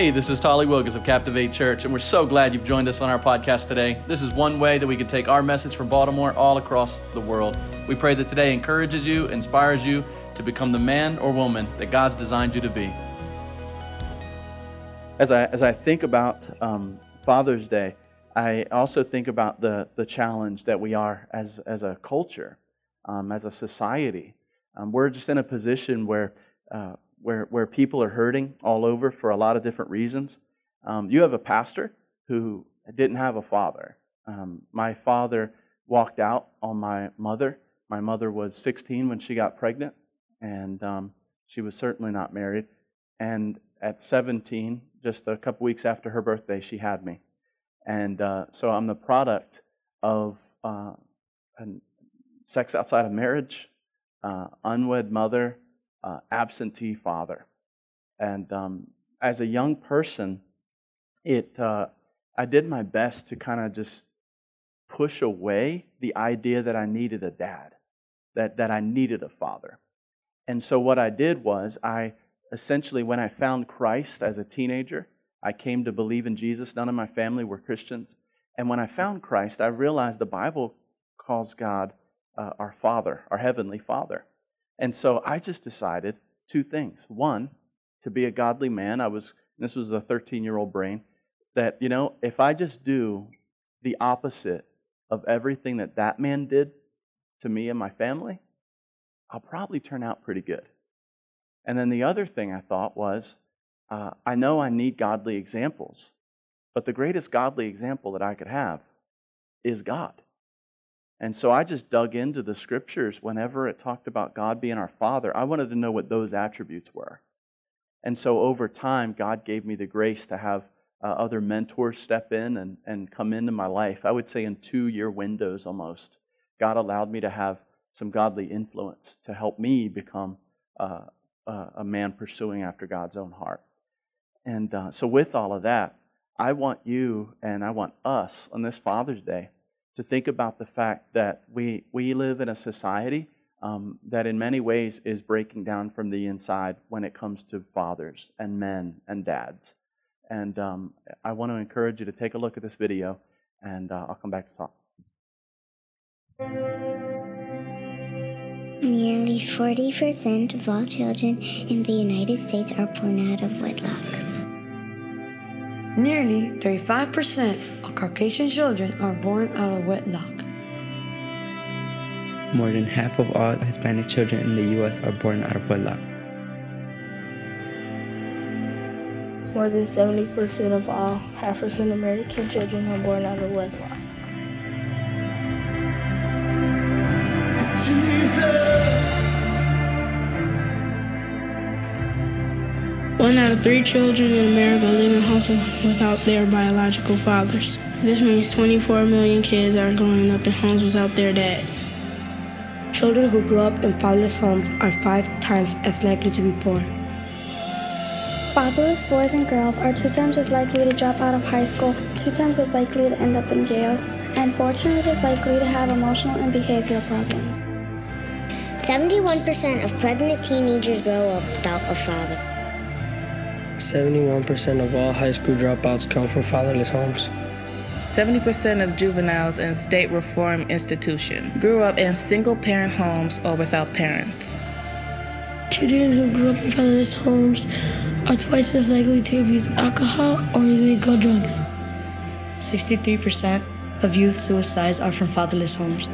Hey, this is Tally Wilgis of Captivate Church, and we're so glad you've joined us on our podcast today. This is one way that we can take our message from Baltimore all across the world. We pray that today encourages you, inspires you to become the man or woman that God's designed you to be. As I, as I think about um, Father's Day, I also think about the, the challenge that we are as, as a culture, um, as a society. Um, we're just in a position where uh, where, where people are hurting all over for a lot of different reasons. Um, you have a pastor who didn't have a father. Um, my father walked out on my mother. My mother was 16 when she got pregnant, and um, she was certainly not married. And at 17, just a couple weeks after her birthday, she had me. And uh, so I'm the product of uh, sex outside of marriage, uh, unwed mother, uh, absentee father. And um, as a young person, it uh, I did my best to kind of just push away the idea that I needed a dad, that, that I needed a father. And so what I did was I essentially, when I found Christ as a teenager, I came to believe in Jesus. None of my family were Christians. And when I found Christ, I realized the Bible calls God uh, our Father, our Heavenly Father. And so I just decided two things. One, to be a godly man, I was, this was a 13 year old brain, that, you know, if I just do the opposite of everything that that man did to me and my family, I'll probably turn out pretty good. And then the other thing I thought was, uh, I know I need godly examples, but the greatest godly example that I could have is God. And so I just dug into the scriptures whenever it talked about God being our Father. I wanted to know what those attributes were. And so over time, God gave me the grace to have uh, other mentors step in and, and come into my life. I would say in two year windows almost. God allowed me to have some godly influence to help me become uh, a man pursuing after God's own heart. And uh, so, with all of that, I want you and I want us on this Father's Day to think about the fact that we, we live in a society um, that in many ways is breaking down from the inside when it comes to fathers and men and dads. And um, I want to encourage you to take a look at this video, and uh, I'll come back to talk. Nearly 40% of all children in the United States are born out of wedlock. Nearly 35% of Caucasian children are born out of wedlock. More than half of all Hispanic children in the U.S. are born out of wedlock. More than 70% of all African American children are born out of wedlock. One out of three children in America live in homes without their biological fathers. This means 24 million kids are growing up in homes without their dads. Children who grow up in fatherless homes are five times as likely to be poor. Fatherless boys and girls are two times as likely to drop out of high school, two times as likely to end up in jail, and four times as likely to have emotional and behavioral problems. 71% of pregnant teenagers grow up without a father. 71% of all high school dropouts come from fatherless homes. 70% of juveniles in state reform institutions grew up in single parent homes or without parents. Children who grew up in fatherless homes are twice as likely to abuse alcohol or illegal drugs. 63% of youth suicides are from fatherless homes.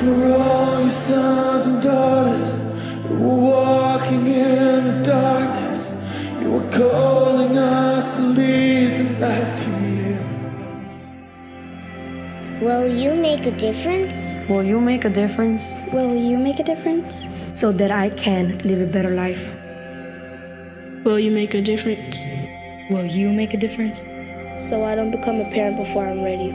For all your sons and daughters we're walking in the darkness. You are calling us to lead them back to you. Will you make a difference? Will you make a difference? Will you make a difference? So that I can live a better life. Will you make a difference? Will you make a difference? So I don't become a parent before I'm ready.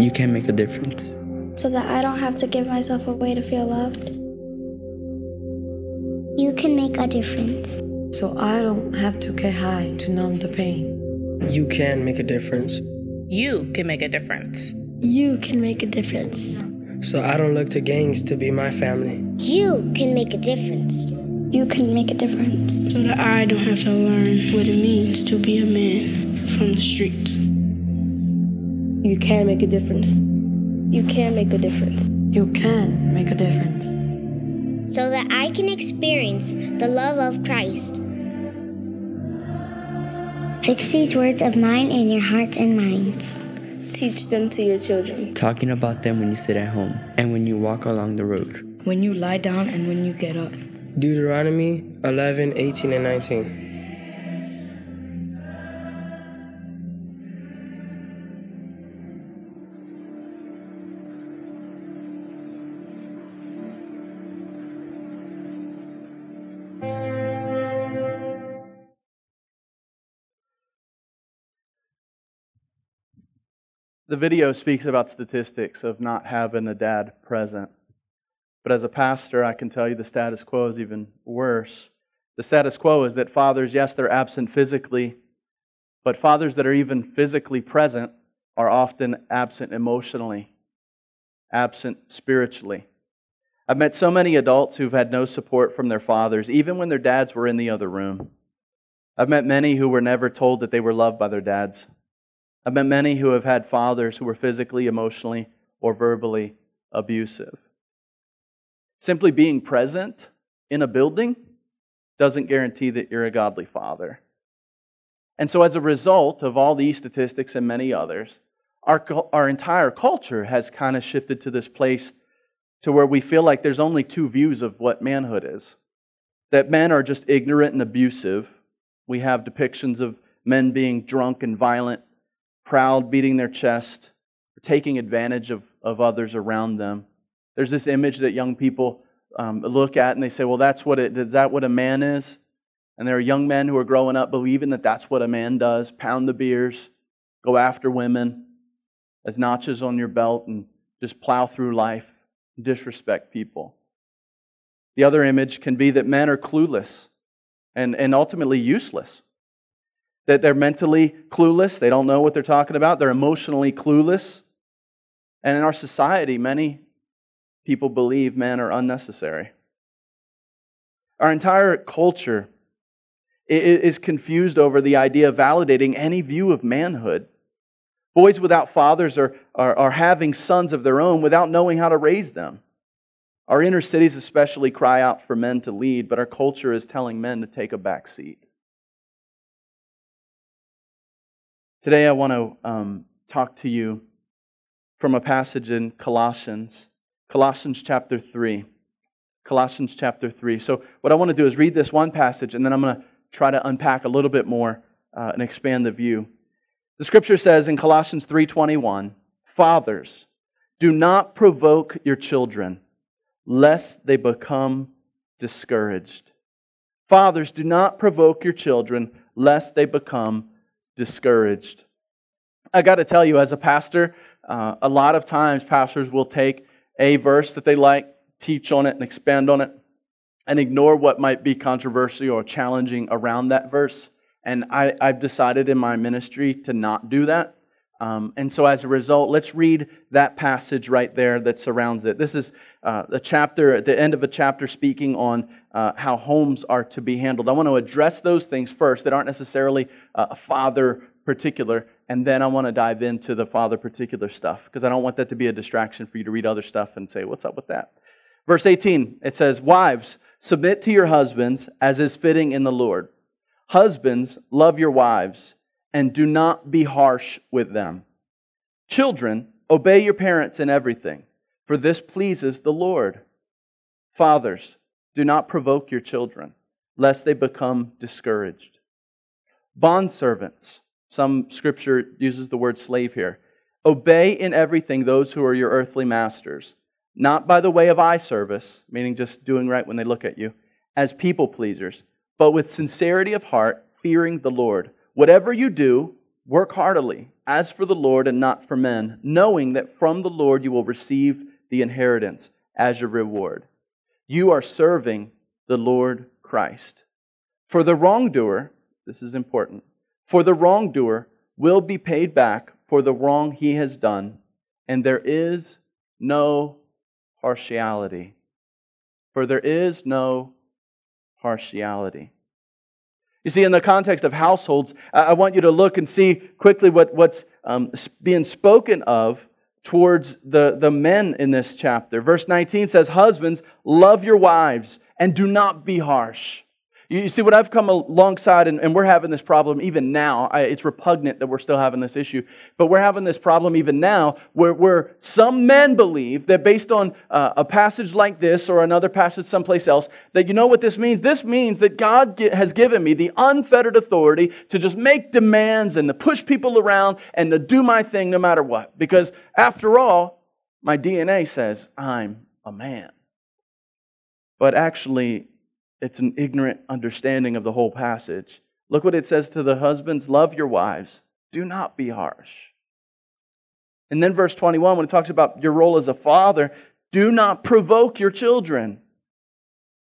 You can make a difference. So that I don't have to give myself away to feel loved. You can make a difference so I don't have to get high to numb the pain. You can make a difference. You can make a difference. You can make a difference. So I don't look to gangs to be my family. You can make a difference. you can make a difference. So that I don't have to learn what it means to be a man from the streets. You can make a difference. You can make a difference. You can make a difference. So that I can experience the love of Christ. Fix these words of mine in your hearts and minds. Teach them to your children. Talking about them when you sit at home and when you walk along the road. When you lie down and when you get up. Deuteronomy 11, 18, and 19. The video speaks about statistics of not having a dad present. But as a pastor, I can tell you the status quo is even worse. The status quo is that fathers, yes, they're absent physically, but fathers that are even physically present are often absent emotionally, absent spiritually. I've met so many adults who've had no support from their fathers, even when their dads were in the other room. I've met many who were never told that they were loved by their dads. I've met many who have had fathers who were physically, emotionally, or verbally abusive. Simply being present in a building doesn't guarantee that you're a godly father. And so, as a result of all these statistics and many others, our, our entire culture has kind of shifted to this place to where we feel like there's only two views of what manhood is that men are just ignorant and abusive. We have depictions of men being drunk and violent proud, beating their chest, taking advantage of, of others around them. There's this image that young people um, look at and they say, well, that's what it, is that what a man is? And there are young men who are growing up believing that that's what a man does pound the beers, go after women as notches on your belt, and just plow through life, disrespect people. The other image can be that men are clueless and, and ultimately useless that they're mentally clueless. They don't know what they're talking about. They're emotionally clueless. And in our society, many people believe men are unnecessary. Our entire culture is confused over the idea of validating any view of manhood. Boys without fathers are, are, are having sons of their own without knowing how to raise them. Our inner cities, especially, cry out for men to lead, but our culture is telling men to take a back seat. Today, I want to um, talk to you from a passage in Colossians, Colossians chapter 3. Colossians chapter 3. So, what I want to do is read this one passage, and then I'm going to try to unpack a little bit more uh, and expand the view. The scripture says in Colossians 3:21, "Fathers, do not provoke your children, lest they become discouraged." Fathers, do not provoke your children, lest they become discouraged. I got to tell you, as a pastor, uh, a lot of times pastors will take a verse that they like, teach on it, and expand on it, and ignore what might be controversial or challenging around that verse. And I, have decided in my ministry to not do that. Um, and so, as a result, let's read that passage right there that surrounds it. This is uh, a chapter, at the end of a chapter, speaking on uh, how homes are to be handled. I want to address those things first that aren't necessarily uh, a father particular, and then I want to dive into the father particular stuff because I don't want that to be a distraction for you to read other stuff and say, What's up with that? Verse 18, it says, Wives, submit to your husbands as is fitting in the Lord. Husbands, love your wives and do not be harsh with them. Children, obey your parents in everything, for this pleases the Lord. Fathers, do not provoke your children, lest they become discouraged. Bondservants, some scripture uses the word slave here. Obey in everything those who are your earthly masters, not by the way of eye service, meaning just doing right when they look at you, as people pleasers, but with sincerity of heart, fearing the Lord. Whatever you do, work heartily, as for the Lord and not for men, knowing that from the Lord you will receive the inheritance as your reward. You are serving the Lord Christ. For the wrongdoer, this is important, for the wrongdoer will be paid back for the wrong he has done, and there is no partiality. For there is no partiality. You see, in the context of households, I want you to look and see quickly what, what's um, being spoken of towards the, the men in this chapter. Verse 19 says, Husbands, love your wives and do not be harsh. You see, what I've come alongside, and, and we're having this problem even now. I, it's repugnant that we're still having this issue, but we're having this problem even now where, where some men believe that based on uh, a passage like this or another passage someplace else, that you know what this means? This means that God has given me the unfettered authority to just make demands and to push people around and to do my thing no matter what. Because after all, my DNA says I'm a man. But actually, it's an ignorant understanding of the whole passage. Look what it says to the husbands love your wives, do not be harsh. And then, verse 21, when it talks about your role as a father, do not provoke your children,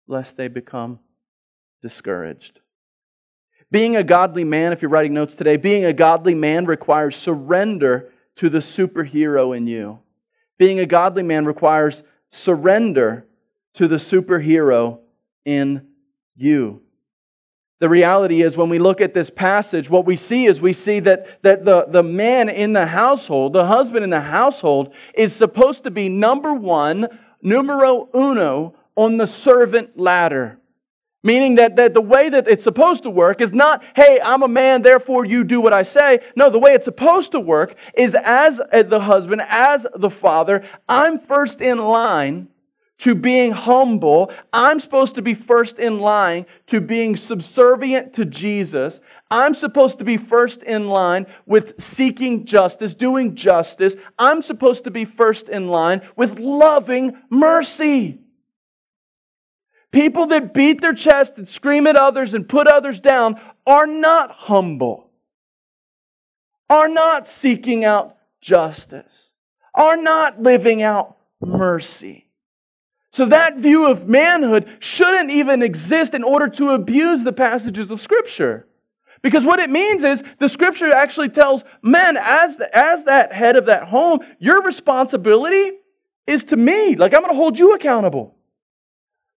lest they become discouraged. Being a godly man, if you're writing notes today, being a godly man requires surrender to the superhero in you. Being a godly man requires surrender to the superhero in you. The reality is, when we look at this passage, what we see is we see that, that the, the man in the household, the husband in the household, is supposed to be number one, numero uno, on the servant ladder. Meaning that, that the way that it's supposed to work is not, hey, I'm a man, therefore you do what I say. No, the way it's supposed to work is as the husband, as the father, I'm first in line to being humble. I'm supposed to be first in line to being subservient to Jesus. I'm supposed to be first in line with seeking justice, doing justice. I'm supposed to be first in line with loving mercy. People that beat their chest and scream at others and put others down are not humble, are not seeking out justice, are not living out mercy. So that view of manhood shouldn't even exist in order to abuse the passages of Scripture. Because what it means is the Scripture actually tells men, as, the, as that head of that home, your responsibility is to me. Like, I'm going to hold you accountable.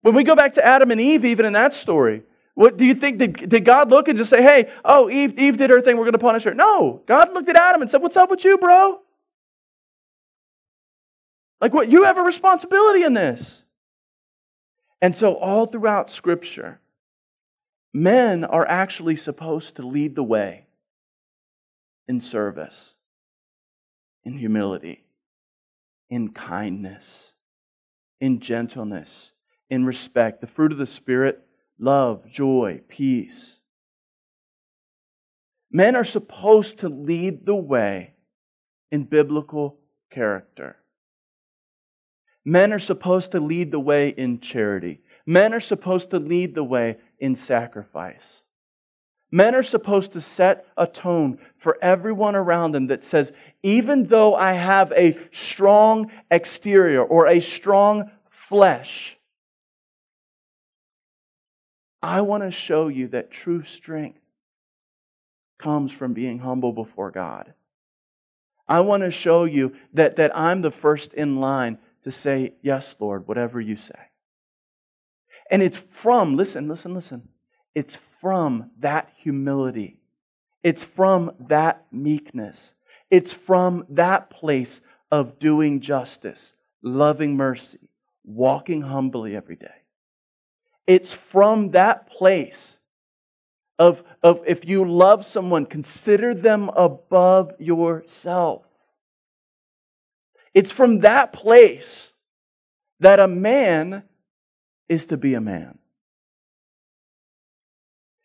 When we go back to Adam and Eve, even in that story, what do you think? Did, did God look and just say, hey, oh, Eve, Eve did her thing, we're going to punish her? No. God looked at Adam and said, what's up with you, bro? Like, what? You have a responsibility in this. And so, all throughout Scripture, men are actually supposed to lead the way in service, in humility, in kindness, in gentleness, in respect. The fruit of the Spirit love, joy, peace. Men are supposed to lead the way in biblical character. Men are supposed to lead the way in charity. Men are supposed to lead the way in sacrifice. Men are supposed to set a tone for everyone around them that says, even though I have a strong exterior or a strong flesh, I want to show you that true strength comes from being humble before God. I want to show you that, that I'm the first in line to say, Yes, Lord, whatever you say. And it's from, listen, listen, listen, it's from that humility, it's from that meekness, it's from that place of doing justice, loving mercy, walking humbly every day. It's from that place of, of if you love someone, consider them above yourself. It's from that place that a man is to be a man.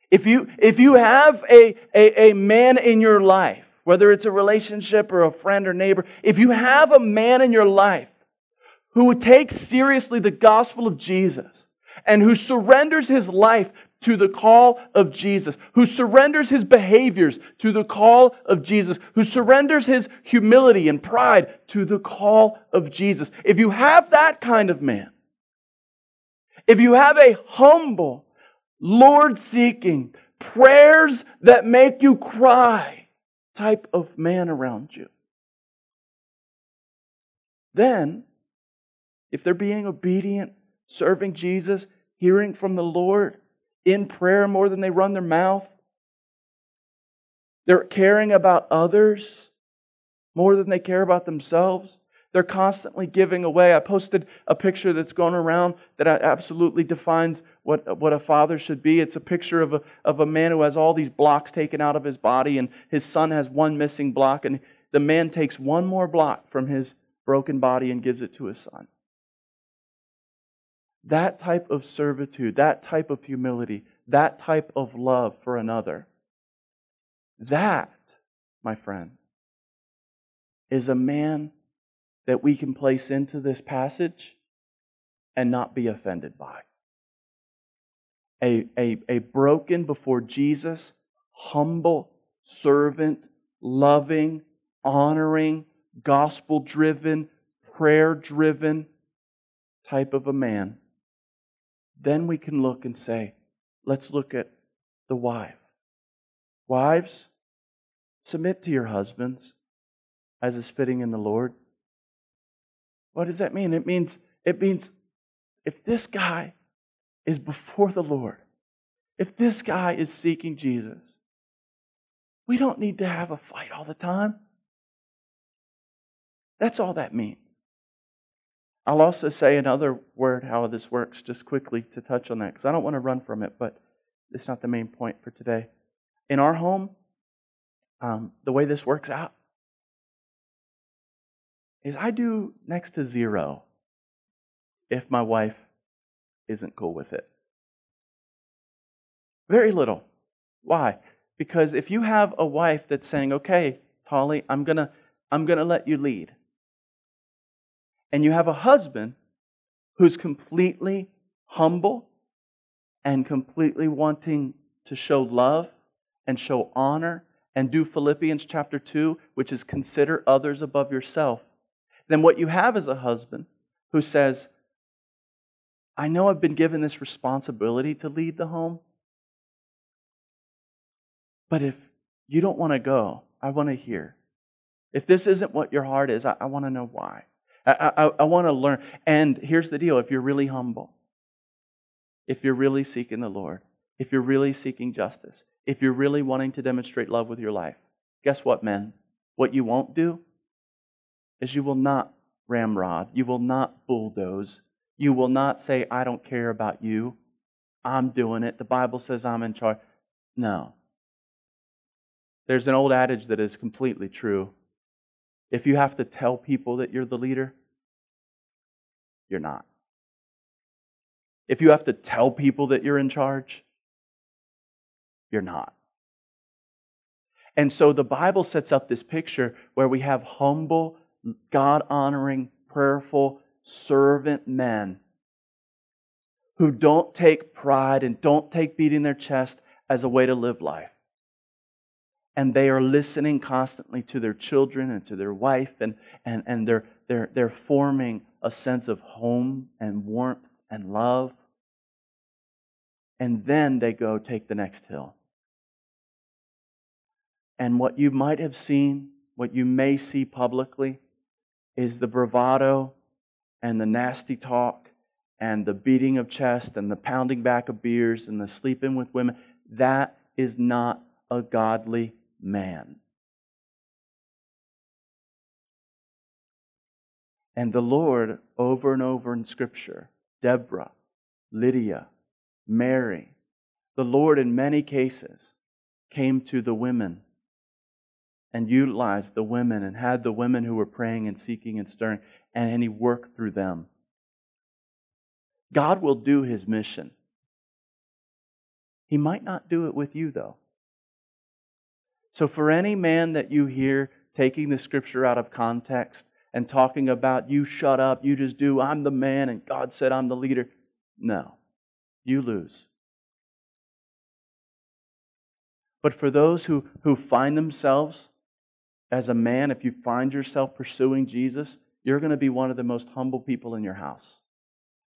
If you, if you have a, a, a man in your life, whether it's a relationship or a friend or neighbor, if you have a man in your life who takes seriously the gospel of Jesus and who surrenders his life to the call of Jesus, who surrenders his behaviors to the call of Jesus, who surrenders his humility and pride to the call of Jesus. If you have that kind of man, if you have a humble, Lord seeking, prayers that make you cry type of man around you, then if they're being obedient, serving Jesus, hearing from the Lord, in prayer more than they run their mouth. They're caring about others more than they care about themselves. They're constantly giving away. I posted a picture that's going around that absolutely defines what, what a father should be. It's a picture of a, of a man who has all these blocks taken out of his body, and his son has one missing block, and the man takes one more block from his broken body and gives it to his son. That type of servitude, that type of humility, that type of love for another, that, my friends, is a man that we can place into this passage and not be offended by. A, a, a broken before Jesus, humble, servant, loving, honoring, gospel driven, prayer driven type of a man. Then we can look and say, let's look at the wife. Wives, submit to your husbands as is fitting in the Lord. What does that mean? It means it means if this guy is before the Lord, if this guy is seeking Jesus, we don't need to have a fight all the time. That's all that means. I'll also say another word how this works, just quickly to touch on that, because I don't want to run from it, but it's not the main point for today. In our home, um, the way this works out is I do next to zero if my wife isn't cool with it. Very little. Why? Because if you have a wife that's saying, okay, Tally, I'm going to I'm going to let you lead. And you have a husband who's completely humble and completely wanting to show love and show honor and do Philippians chapter 2, which is consider others above yourself then what you have is a husband who says, I know I've been given this responsibility to lead the home, but if you don't want to go, I want to hear. If this isn't what your heart is, I, I want to know why. I, I, I want to learn. And here's the deal if you're really humble, if you're really seeking the Lord, if you're really seeking justice, if you're really wanting to demonstrate love with your life, guess what, men? What you won't do is you will not ramrod, you will not bulldoze, you will not say, I don't care about you, I'm doing it, the Bible says I'm in charge. No. There's an old adage that is completely true. If you have to tell people that you're the leader, you're not. If you have to tell people that you're in charge, you're not. And so the Bible sets up this picture where we have humble, God honoring, prayerful, servant men who don't take pride and don't take beating their chest as a way to live life. And they are listening constantly to their children and to their wife, and, and, and they're, they're, they're forming a sense of home and warmth and love. And then they go take the next hill. And what you might have seen, what you may see publicly, is the bravado and the nasty talk and the beating of chest and the pounding back of beers and the sleeping with women. That is not a godly man. And the Lord, over and over in Scripture, Deborah, Lydia, Mary, the Lord in many cases came to the women and utilized the women and had the women who were praying and seeking and stirring, and, he worked through them. God will do his mission. He might not do it with you, though. So, for any man that you hear taking the scripture out of context and talking about, you shut up, you just do, I'm the man, and God said I'm the leader, no, you lose. But for those who, who find themselves as a man, if you find yourself pursuing Jesus, you're going to be one of the most humble people in your house.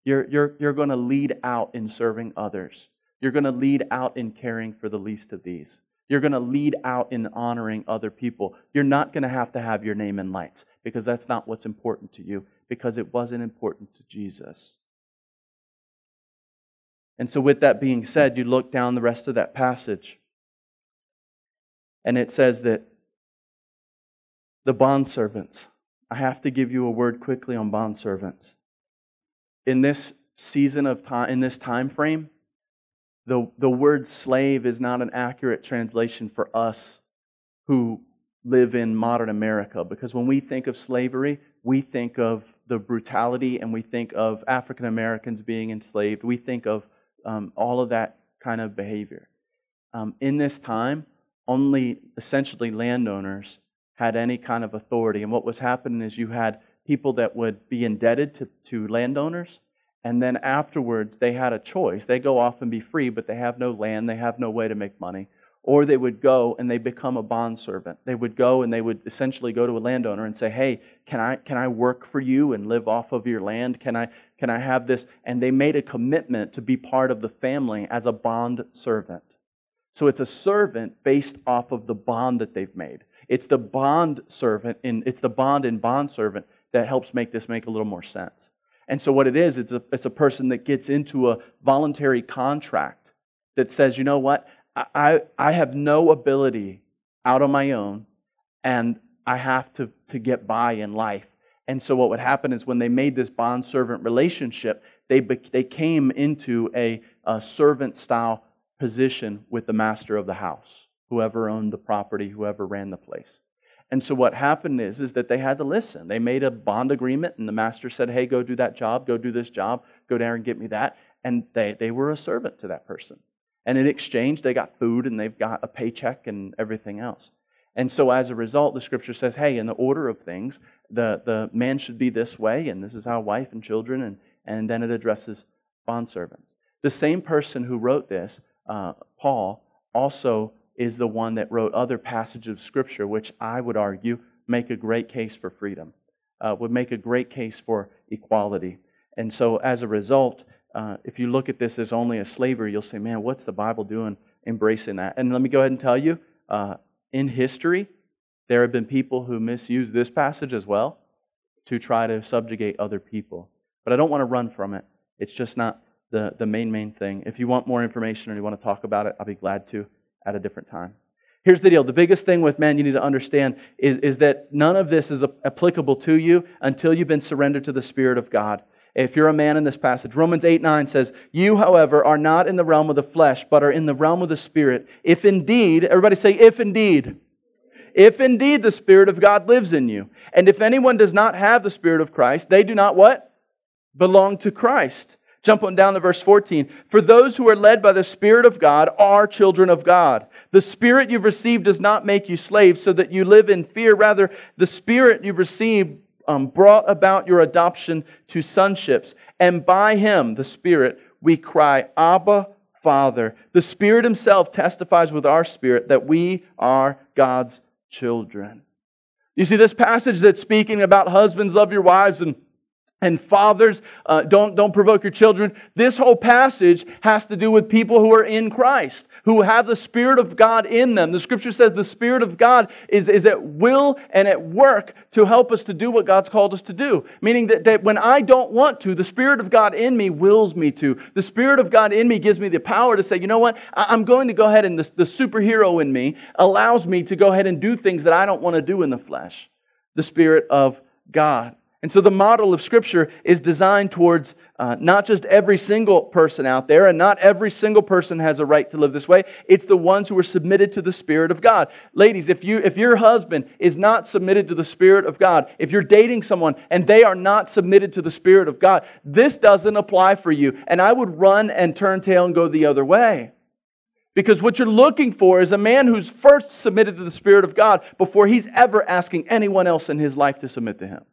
You're, you're, you're going to lead out in serving others. You're going to lead out in caring for the least of these. You're going to lead out in honoring other people. You're not going to have to have your name in lights because that's not what's important to you, because it wasn't important to Jesus. And so, with that being said, you look down the rest of that passage, and it says that the bondservants, I have to give you a word quickly on bondservants. In this season of time, in this time frame, the, the word slave is not an accurate translation for us who live in modern America because when we think of slavery, we think of the brutality and we think of African Americans being enslaved. We think of um, all of that kind of behavior. Um, in this time, only essentially landowners had any kind of authority. And what was happening is you had people that would be indebted to, to landowners, and then afterwards they had a choice. They go off and be free, but they have no land, they have no way to make money. Or they would go and they become a bondservant. They would go and they would essentially go to a landowner and say, Hey, can I, can I work for you and live off of your land? Can I, can I have this? And they made a commitment to be part of the family as a bond servant. So it's a servant based off of the bond that they've made. It's the bond servant, in, it's the bond and bond servant that helps make this make a little more sense. And so what it is, it's a, it's a person that gets into a voluntary contract that says, you know what, I, I have no ability out on my own, and I have to, to get by in life. And so what would happen is when they made this bond servant relationship, they, they came into a, a servant style position with the master of the house, whoever owned the property, whoever ran the place. And so what happened is, is that they had to listen. They made a bond agreement, and the master said, Hey, go do that job, go do this job, go down and get me that. And they, they were a servant to that person. And in exchange, they got food and they've got a paycheck and everything else. And so as a result, the scripture says, hey, in the order of things, the, the man should be this way, and this is how wife and children, and, and then it addresses bondservants. The same person who wrote this, uh, Paul, also is the one that wrote other passages of Scripture, which I would argue make a great case for freedom, uh, would make a great case for equality. And so, as a result, uh, if you look at this as only a slavery, you'll say, man, what's the Bible doing embracing that? And let me go ahead and tell you uh, in history, there have been people who misuse this passage as well to try to subjugate other people. But I don't want to run from it. It's just not the, the main, main thing. If you want more information or you want to talk about it, I'll be glad to at a different time. Here's the deal the biggest thing with men you need to understand is, is that none of this is applicable to you until you've been surrendered to the Spirit of God. If you're a man in this passage, Romans 8 9 says, You, however, are not in the realm of the flesh, but are in the realm of the Spirit. If indeed, everybody say, if indeed, if indeed the Spirit of God lives in you. And if anyone does not have the Spirit of Christ, they do not what? Belong to Christ. Jump on down to verse 14. For those who are led by the Spirit of God are children of God. The Spirit you've received does not make you slaves so that you live in fear. Rather, the Spirit you've received um, brought about your adoption to sonships. And by Him, the Spirit, we cry, Abba, Father. The Spirit Himself testifies with our spirit that we are God's children. You see, this passage that's speaking about husbands, love your wives, and and fathers, uh, don't, don't provoke your children. This whole passage has to do with people who are in Christ, who have the Spirit of God in them. The scripture says the Spirit of God is, is at will and at work to help us to do what God's called us to do. Meaning that, that when I don't want to, the Spirit of God in me wills me to. The Spirit of God in me gives me the power to say, you know what? I'm going to go ahead and the, the superhero in me allows me to go ahead and do things that I don't want to do in the flesh. The Spirit of God. And so the model of Scripture is designed towards uh, not just every single person out there, and not every single person has a right to live this way. It's the ones who are submitted to the Spirit of God. Ladies, if, you, if your husband is not submitted to the Spirit of God, if you're dating someone and they are not submitted to the Spirit of God, this doesn't apply for you. And I would run and turn tail and go the other way. Because what you're looking for is a man who's first submitted to the Spirit of God before he's ever asking anyone else in his life to submit to him.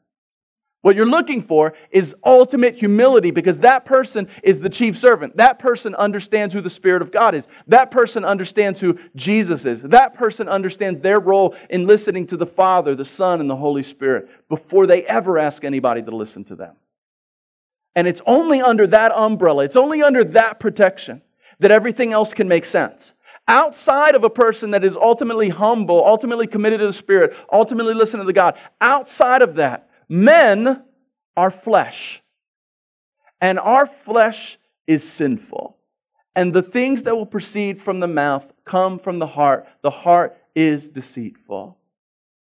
What you're looking for is ultimate humility because that person is the chief servant. That person understands who the Spirit of God is. That person understands who Jesus is. That person understands their role in listening to the Father, the Son, and the Holy Spirit before they ever ask anybody to listen to them. And it's only under that umbrella, it's only under that protection that everything else can make sense. Outside of a person that is ultimately humble, ultimately committed to the Spirit, ultimately listening to the God, outside of that, Men are flesh, and our flesh is sinful. And the things that will proceed from the mouth come from the heart. The heart is deceitful.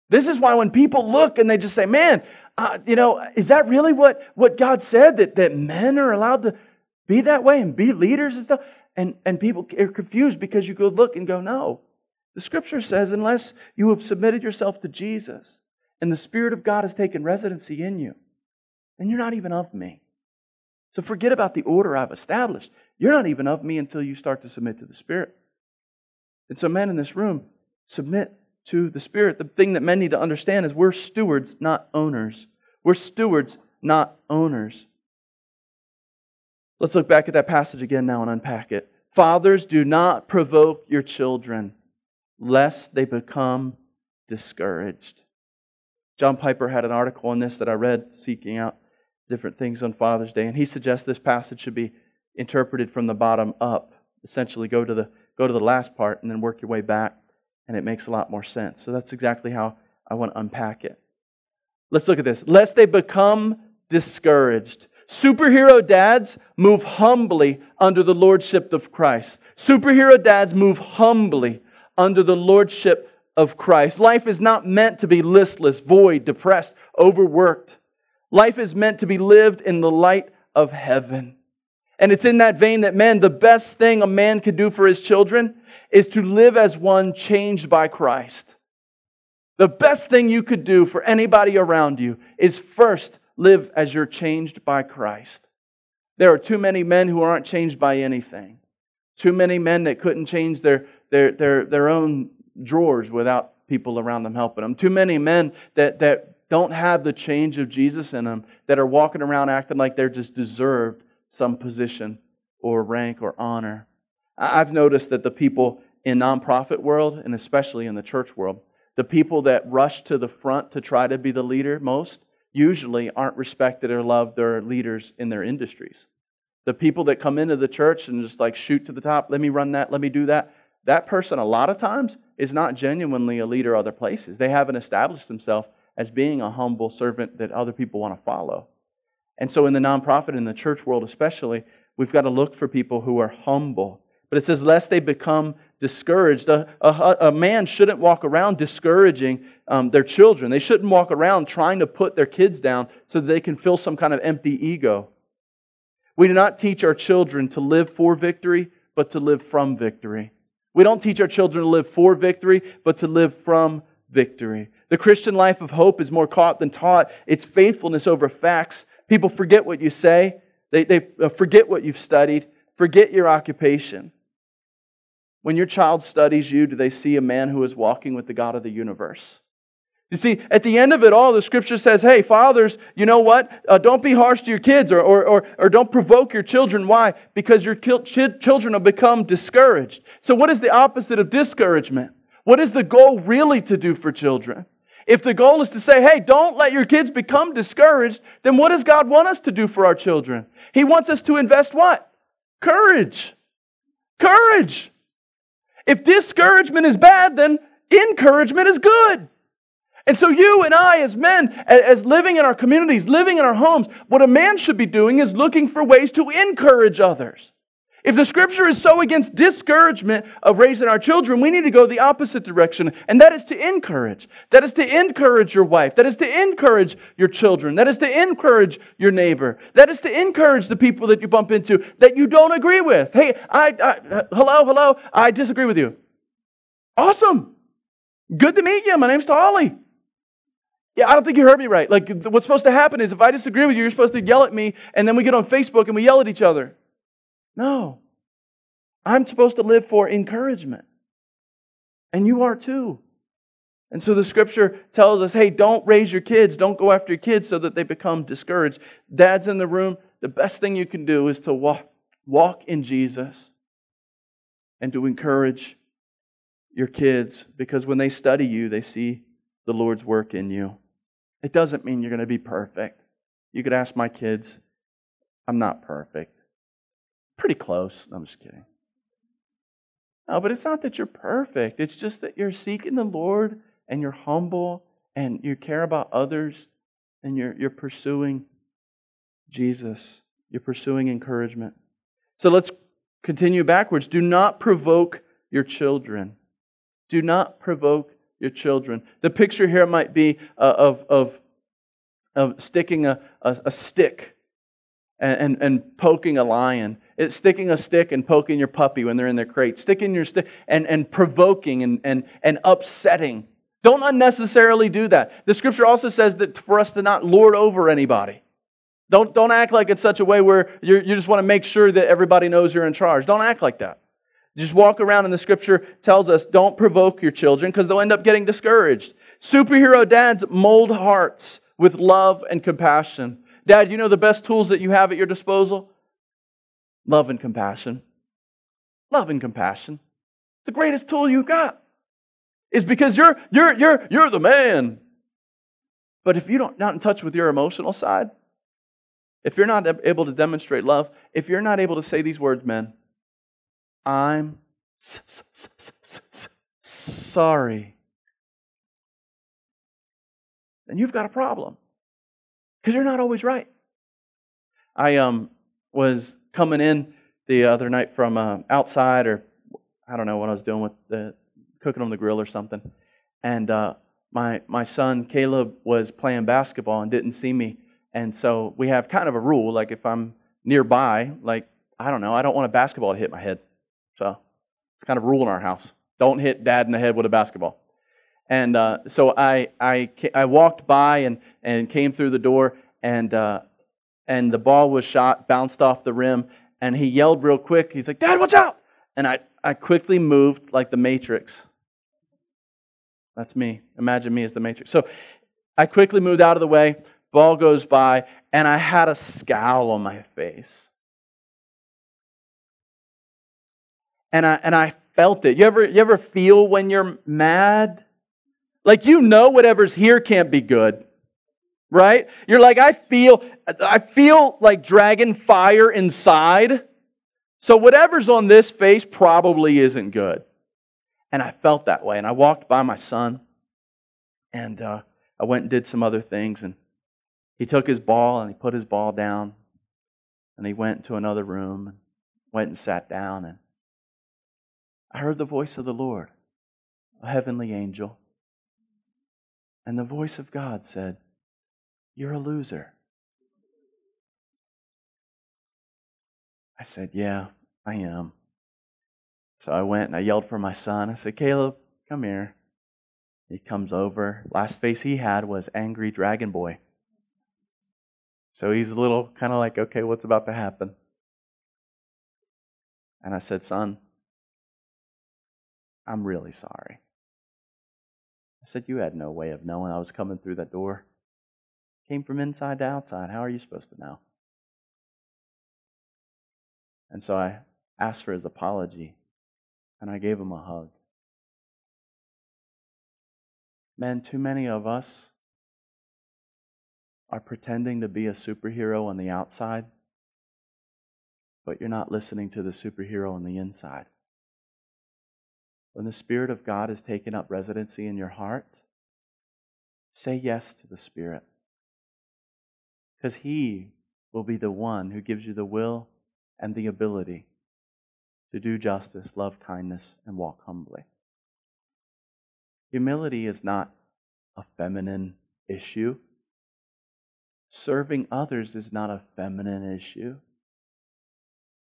This is why when people look and they just say, man, uh, you know, is that really what, what God said? That, that men are allowed to be that way and be leaders and stuff? And, and people are confused because you go look and go, no. The scripture says, unless you have submitted yourself to Jesus and the Spirit of God has taken residency in you, then you're not even of me. So forget about the order I've established. You're not even of me until you start to submit to the Spirit. And so, men in this room, submit to the Spirit. The thing that men need to understand is we're stewards, not owners. We're stewards, not owners. Let's look back at that passage again now and unpack it. Fathers, do not provoke your children, lest they become discouraged. John Piper had an article on this that I read, seeking out different things on Father's Day, and he suggests this passage should be interpreted from the bottom up. Essentially, go to the go to the last part and then work your way back, and it makes a lot more sense. So that's exactly how I want to unpack it. Let's look at this. Lest they become discouraged. Superhero dads move humbly under the lordship of Christ. Superhero dads move humbly under the lordship of Christ. Life is not meant to be listless, void, depressed, overworked. Life is meant to be lived in the light of heaven. And it's in that vein that, man, the best thing a man could do for his children is to live as one changed by Christ. The best thing you could do for anybody around you is first live as you're changed by Christ. There are too many men who aren't changed by anything. Too many men that couldn't change their, their, their, their own drawers without people around them helping them. Too many men that, that don't have the change of Jesus in them, that are walking around acting like they're just deserved some position or rank or honor. I've noticed that the people in nonprofit world and especially in the church world, the people that rush to the front to try to be the leader most usually aren't respected or loved their leaders in their industries. The people that come into the church and just like shoot to the top, let me run that, let me do that, that person a lot of times is not genuinely a leader other places. They haven't established themselves as being a humble servant that other people want to follow. And so, in the nonprofit, in the church world especially, we've got to look for people who are humble. But it says, lest they become discouraged. A, a, a man shouldn't walk around discouraging um, their children. They shouldn't walk around trying to put their kids down so that they can fill some kind of empty ego. We do not teach our children to live for victory, but to live from victory. We don't teach our children to live for victory, but to live from victory. The Christian life of hope is more caught than taught. It's faithfulness over facts. People forget what you say, they, they uh, forget what you've studied, forget your occupation. When your child studies you, do they see a man who is walking with the God of the universe? You see, at the end of it all, the scripture says, hey, fathers, you know what? Uh, don't be harsh to your kids or, or, or, or don't provoke your children. Why? Because your children will become discouraged. So, what is the opposite of discouragement? What is the goal really to do for children? If the goal is to say, hey, don't let your kids become discouraged, then what does God want us to do for our children? He wants us to invest what? Courage. Courage. If discouragement is bad, then encouragement is good. And so, you and I, as men, as living in our communities, living in our homes, what a man should be doing is looking for ways to encourage others. If the scripture is so against discouragement of raising our children, we need to go the opposite direction, and that is to encourage. That is to encourage your wife. That is to encourage your children. That is to encourage your neighbor. That is to encourage the people that you bump into that you don't agree with. Hey, I, I hello, hello, I disagree with you. Awesome. Good to meet you. My name's Tally. Yeah, I don't think you heard me right. Like, what's supposed to happen is if I disagree with you, you're supposed to yell at me, and then we get on Facebook and we yell at each other. No. I'm supposed to live for encouragement. And you are too. And so the scripture tells us hey, don't raise your kids, don't go after your kids so that they become discouraged. Dads in the room, the best thing you can do is to walk, walk in Jesus and to encourage your kids because when they study you, they see the Lord's work in you. It doesn't mean you're going to be perfect. You could ask my kids, I'm not perfect. Pretty close. I'm just kidding. No, but it's not that you're perfect. It's just that you're seeking the Lord and you're humble and you care about others and you're, you're pursuing Jesus. You're pursuing encouragement. So let's Continue backwards. Do not provoke your children. Do not provoke your children. The picture here might be uh, of, of, of sticking a, a, a stick and, and, and, poking a lion. It's sticking a stick and poking your puppy when they're in their crate. Sticking your stick and, and provoking and, and, and upsetting. Don't unnecessarily do that. The scripture also says that for us to not lord over anybody. Don't, don't act like it's such a way where you you just want to make sure that everybody knows you're in charge. Don't act like that. Just walk around and the scripture tells us don't provoke your children because they'll end up getting discouraged. Superhero dads mold hearts with love and compassion. Dad, you know the best tools that you have at your disposal? Love and compassion. Love and compassion. The greatest tool you've got is because you're you're you're you're the man. But if you don't not in touch with your emotional side, if you're not able to demonstrate love, if you're not able to say these words, men, I'm sorry, then you've got a problem because you're not always right. I um, was coming in the other night from uh, outside, or I don't know what I was doing with the cooking on the grill or something, and uh, my my son Caleb was playing basketball and didn't see me and so we have kind of a rule like if I'm nearby, like, I don't know, I don't want a basketball to hit my head. So it's kind of a rule in our house. Don't hit dad in the head with a basketball. And uh, so I, I, I walked by and, and came through the door, and, uh, and the ball was shot, bounced off the rim, and he yelled real quick. He's like, Dad, watch out! And I, I quickly moved like the Matrix. That's me. Imagine me as the Matrix. So I quickly moved out of the way, Ball goes by, and I had a scowl on my face. And I, and I felt it. You ever, you ever feel when you're mad? Like you know whatever's here can't be good. Right? You're like, I feel, I feel like dragon fire inside. So whatever's on this face probably isn't good. And I felt that way. And I walked by my son, and uh, I went and did some other things, and he took his ball and he put his ball down and he went to another room and went and sat down and I heard the voice of the Lord, a heavenly angel. And the voice of God said, You're a loser. I said, Yeah, I am. So I went and I yelled for my son. I said, Caleb, come here. He comes over. Last face he had was angry dragon boy. So he's a little kind of like, okay, what's about to happen? And I said, son, I'm really sorry. I said, you had no way of knowing I was coming through that door. Came from inside to outside. How are you supposed to know? And so I asked for his apology and I gave him a hug. Man, too many of us are pretending to be a superhero on the outside, but you're not listening to the superhero on the inside. When the Spirit of God has taken up residency in your heart, say yes to the Spirit. Because He will be the one who gives you the will and the ability to do justice, love kindness, and walk humbly. Humility is not a feminine issue. Serving others is not a feminine issue.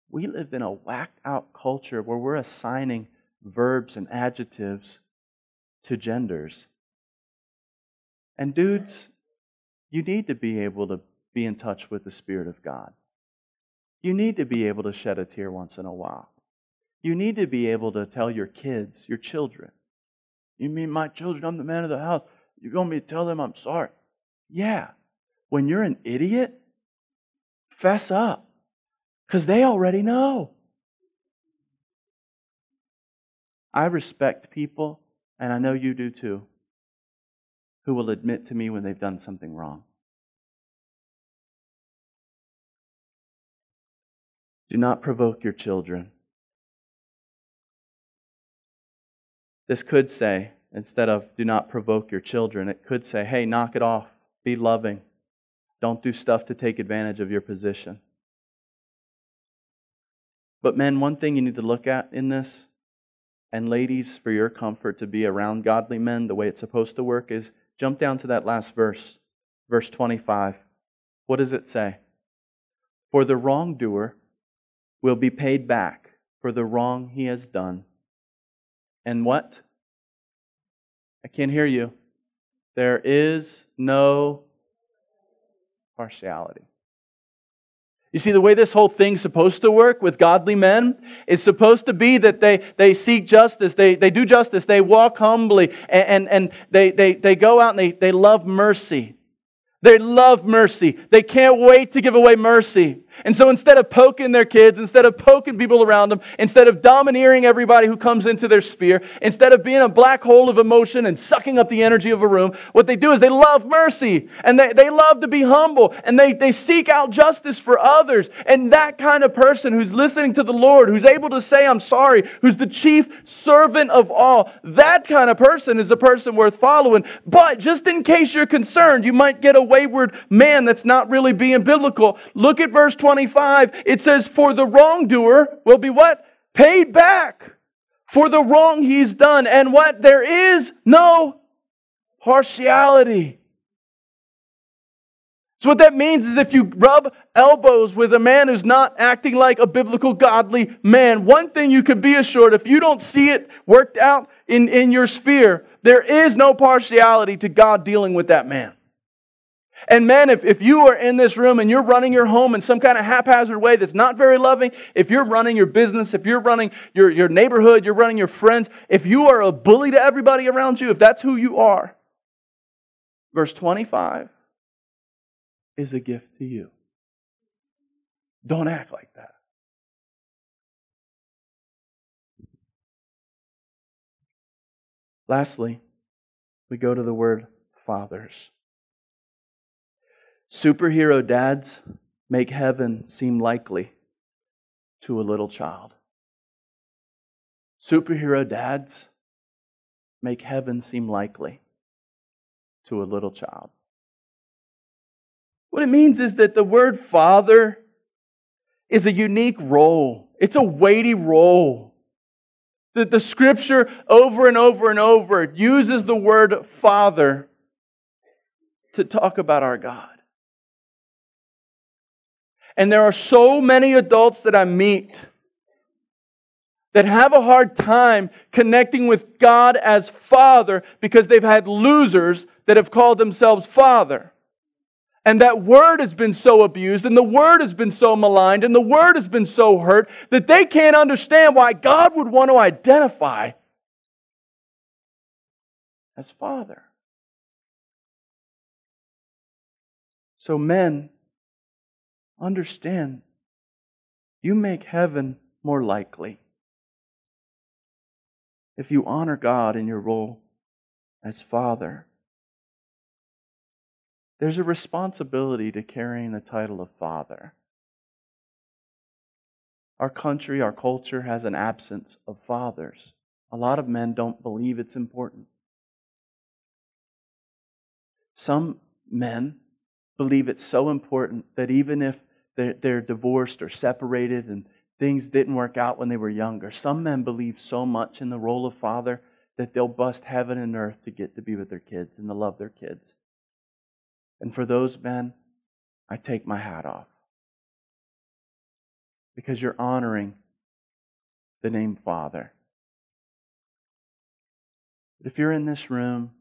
We live in a whacked out culture where we're assigning verbs and adjectives to genders. And dudes, you need to be able to be in touch with the Spirit of God. You need to be able to shed a tear once in a while. You need to be able to tell your kids, your children, you mean my children, I'm the man of the house. You want me to tell them I'm sorry? Yeah, when you're an idiot, fess up because they already know. I respect people, and I know you do too, who will admit to me when they've done something wrong. Do not provoke your children. This could say, instead of do not provoke your children, it could say, hey, knock it off, be loving. Don't do stuff to take advantage of your position. But, men, one thing you need to look at in this, and ladies, for your comfort to be around godly men the way it's supposed to work, is jump down to that last verse, verse 25. What does it say? For the wrongdoer will be paid back for the wrong he has done. And what? I can't hear you. There is no partiality. You see, the way this whole thing's supposed to work with godly men is supposed to be that they, they seek justice, they, they do justice, they walk humbly, and, and, and they, they, they go out and they, they love mercy. They love mercy. They can't wait to give away mercy. And so instead of poking their kids, instead of poking people around them, instead of domineering everybody who comes into their sphere, instead of being a black hole of emotion and sucking up the energy of a room, what they do is they love mercy and they, they love to be humble and they, they seek out justice for others. And that kind of person who's listening to the Lord, who's able to say, I'm sorry, who's the chief servant of all, that kind of person is a person worth following. But just in case you're concerned, you might get a wayward man that's not really being biblical. Look at verse 25, it says, For the wrongdoer will be what? Paid back for the wrong he's done. And what? There is no partiality. So, what that means is if you rub elbows with a man who's not acting like a biblical, godly man, one thing you can be assured if you don't see it worked out in, in your sphere, there is no partiality to God dealing with that man. And men, if, if you are in this room and you're running your home in some kind of haphazard way that's not very loving, if you're running your business, if you're running your, your neighborhood, you're running your friends, if you are a bully to everybody around you, if that's who you are, verse 25 is a gift to you. Don't act like that. Lastly, we go to the word fathers. Superhero dads make heaven seem likely to a little child. Superhero dads make heaven seem likely to a little child. What it means is that the word father is a unique role, it's a weighty role. That the scripture over and over and over uses the word father to talk about our God. And there are so many adults that I meet that have a hard time connecting with God as Father because they've had losers that have called themselves Father. And that word has been so abused, and the word has been so maligned, and the word has been so hurt that they can't understand why God would want to identify as Father. So, men, understand you make heaven more likely if you honor God in your role as Father. There's a responsibility to carrying the title of Father. Our country, our culture has an absence of fathers. A lot of men don't believe it's important. Some men believe it's so important that even if they're, they're divorced or separated and things didn't work out when they were younger, some men believe so much in the role of father that they'll bust heaven and earth to get to be with their kids and to love their kids. And for those men, I take my hat off. Because you're honoring the name Father. But if you're in this room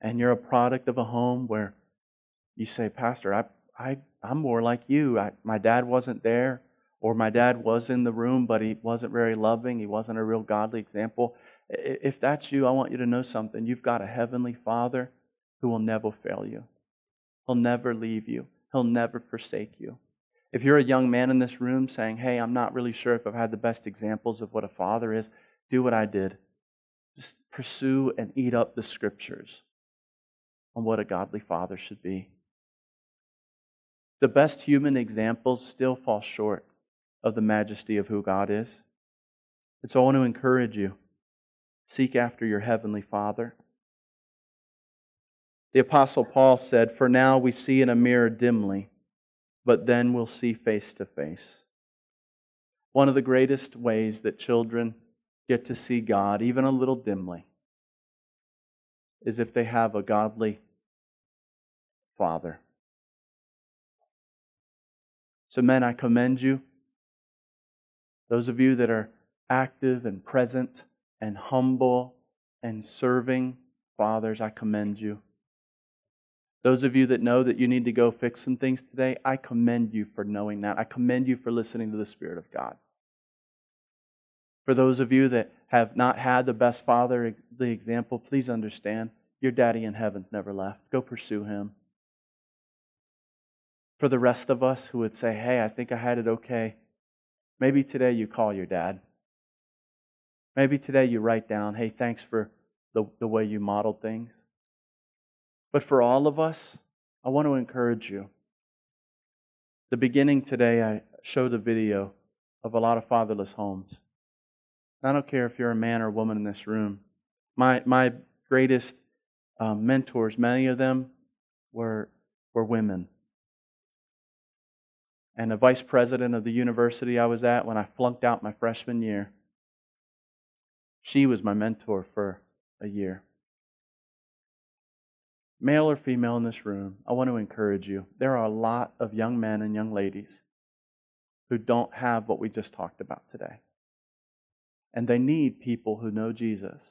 and you're a product of a home where you say, Pastor, I, I, I'm more like you. I, my dad wasn't there, or my dad was in the room, but he wasn't very loving. He wasn't a real godly example. If that's you, I want you to know something. You've got a heavenly Father who will never fail you, He'll never leave you, He'll never forsake you. If you're a young man in this room saying, Hey, I'm not really sure if I've had the best examples of what a father is, do what I did. Just pursue and eat up the scriptures on what a godly father should be the best human examples still fall short of the majesty of who God is. And so I want to encourage you seek after your heavenly Father. The Apostle Paul said, For now we see in a mirror dimly, but then we'll see face to face. One of the greatest ways that children get to see God, even a little dimly, is if they have a godly father. So, men, I commend you. Those of you that are active and present and humble and serving fathers, I commend you. Those of you that know that you need to go fix some things today, I commend you for knowing that. I commend you for listening to the Spirit of God. For those of you that have not had the best father, the example, please understand your daddy in heaven's never left. Go pursue him. For the rest of us who would say, hey, I think I had it okay, maybe today you call your dad. Maybe today you write down, hey, thanks for the, the way you modeled things. But for all of us, I want to encourage you. The beginning today, I showed a video of a lot of fatherless homes. I don't care if you're a man or a woman in this room. My, my greatest um, mentors, many of them were, were women. And the vice president of the university I was at when I flunked out my freshman year, she was my mentor for a year male or female in this room, I want to encourage you. There are a lot of young men and young ladies who don't have what we just talked about today. And they need people who know Jesus,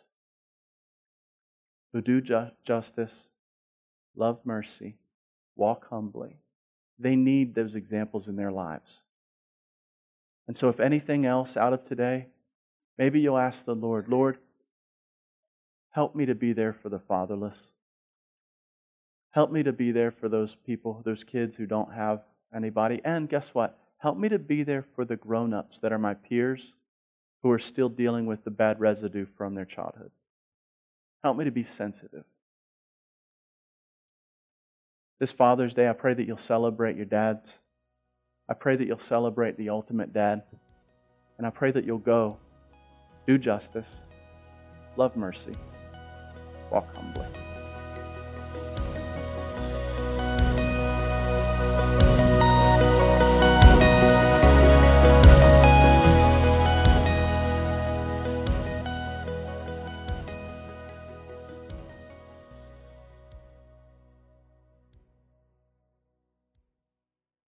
who do ju- justice, love mercy, walk humbly. They need those examples in their lives. And so, if anything else out of today, maybe you'll ask the Lord, Lord, help me to be there for the fatherless. Help me to be there for those people, those kids who don't have anybody. And guess what? Help me to be there for the grown ups that are my peers who are still dealing with the bad residue from their childhood. Help me to be sensitive. This Father's Day, I pray that you'll celebrate your dads. I pray that you'll celebrate the ultimate dad. And I pray that you'll go, do justice, love mercy, walk humbly.